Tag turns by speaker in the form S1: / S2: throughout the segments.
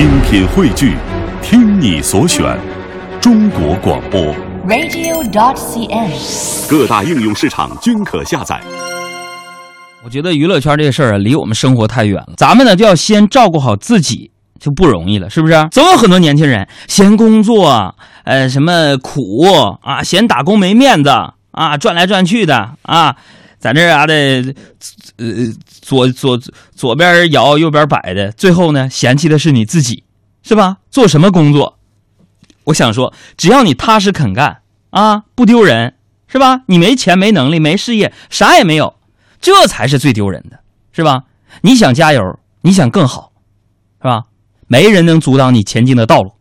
S1: 精品汇聚，听你所选，中国广播。
S2: radio.dot.cn，。
S1: 各大应用市场均可下载。
S3: 我觉得娱乐圈这个事儿啊，离我们生活太远了。咱们呢，就要先照顾好自己，就不容易了，是不是？总有很多年轻人嫌工作，呃，什么苦啊，嫌打工没面子啊，转来转去的啊，在这啊的，呃，左左左边摇右边摆的，最后呢，嫌弃的是你自己，是吧？做什么工作？我想说，只要你踏实肯干啊，不丢人，是吧？你没钱、没能力、没事业，啥也没有。这才是最丢人的，是吧？你想加油，你想更好，是吧？没人能阻挡你前进的道路。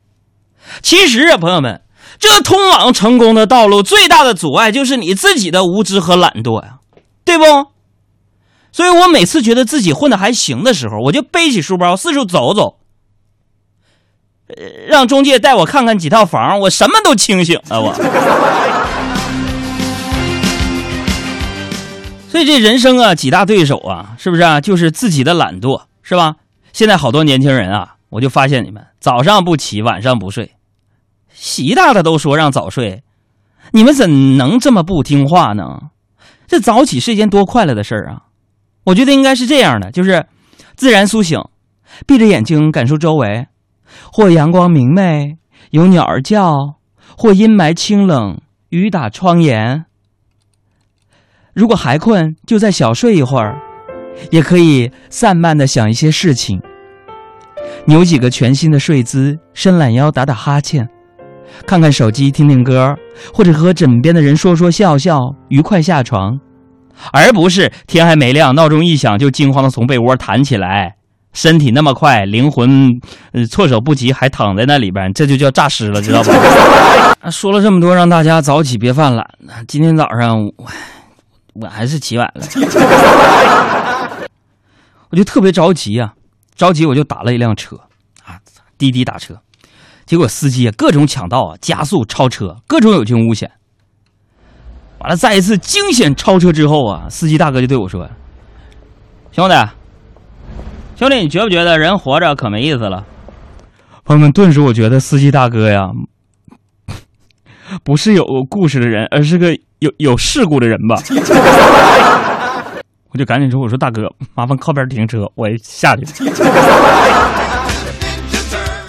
S3: 其实啊，朋友们，这通往成功的道路最大的阻碍就是你自己的无知和懒惰呀，对不？所以我每次觉得自己混的还行的时候，我就背起书包四处走走，呃让中介带我看看几套房，我什么都清醒了，我。所以这人生啊，几大对手啊，是不是啊？就是自己的懒惰，是吧？现在好多年轻人啊，我就发现你们早上不起，晚上不睡，习大大都说让早睡，你们怎能这么不听话呢？这早起是一件多快乐的事儿啊！我觉得应该是这样的，就是自然苏醒，闭着眼睛感受周围，或阳光明媚，有鸟儿叫，或阴霾清冷，雨打窗沿。如果还困，就再小睡一会儿，也可以散漫的想一些事情，扭几个全新的睡姿，伸懒腰，打打哈欠，看看手机，听听歌，或者和枕边的人说说笑笑，愉快下床，而不是天还没亮，闹钟一响就惊慌的从被窝弹起来，身体那么快，灵魂呃措手不及，还躺在那里边，这就叫诈尸了，知道吧？说了这么多，让大家早起别犯懒。今天早上我。我还是起晚了，我就特别着急呀、啊，着急我就打了一辆车啊，滴滴打车，结果司机啊各种抢道啊，加速超车，各种有惊无险。完了，在一次惊险超车之后啊，司机大哥就对我说：“兄弟，兄弟，你觉不觉得人活着可没意思了？”朋友们，顿时我觉得司机大哥呀，不是有故事的人，而是个。有有事故的人吧，我就赶紧说：“我说大哥，麻烦靠边停车，我下去。”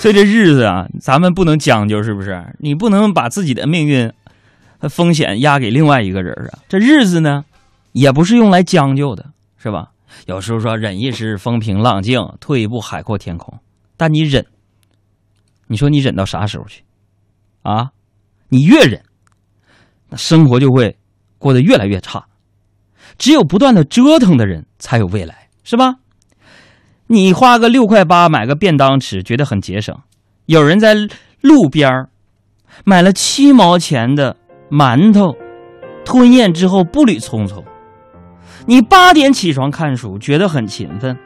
S3: 所以这日子啊，咱们不能将就，是不是？你不能把自己的命运风险压给另外一个人啊。这日子呢，也不是用来将就的，是吧？有时候说忍一时风平浪静，退一步海阔天空。但你忍，你说你忍到啥时候去？啊，你越忍。那生活就会过得越来越差，只有不断的折腾的人才有未来，是吧？你花个六块八买个便当吃，觉得很节省；有人在路边买了七毛钱的馒头，吞咽之后步履匆匆。你八点起床看书，觉得很勤奋；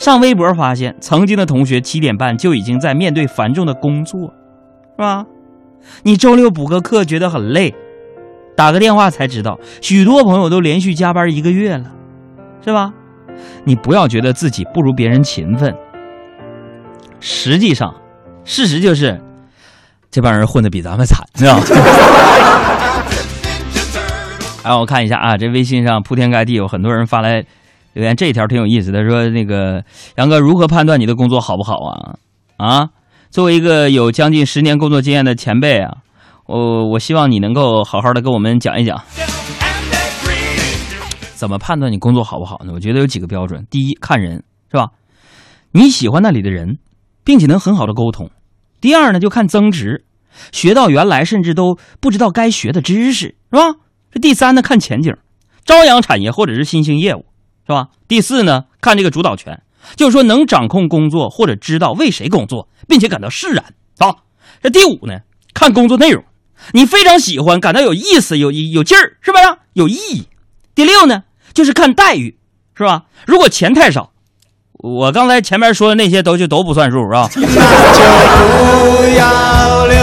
S3: 上微博发现曾经的同学七点半就已经在面对繁重的工作，是吧？你周六补个课，觉得很累。打个电话才知道，许多朋友都连续加班一个月了，是吧？你不要觉得自己不如别人勤奋，实际上，事实就是，这帮人混的比咱们惨，是吧？哎，我看一下啊，这微信上铺天盖地有很多人发来留言，这条挺有意思的，说那个杨哥如何判断你的工作好不好啊？啊，作为一个有将近十年工作经验的前辈啊。我我希望你能够好好的跟我们讲一讲，怎么判断你工作好不好呢？我觉得有几个标准：第一，看人，是吧？你喜欢那里的人，并且能很好的沟通；第二呢，就看增值，学到原来甚至都不知道该学的知识，是吧？这第三呢，看前景，朝阳产业或者是新兴业务，是吧？第四呢，看这个主导权，就是说能掌控工作或者知道为谁工作，并且感到释然，啊。这第五呢，看工作内容。你非常喜欢，感到有意思，有有劲儿，是不是？有意义。第六呢，就是看待遇，是吧？如果钱太少，我刚才前面说的那些都就都不算数，是吧？
S4: 那 就不要留，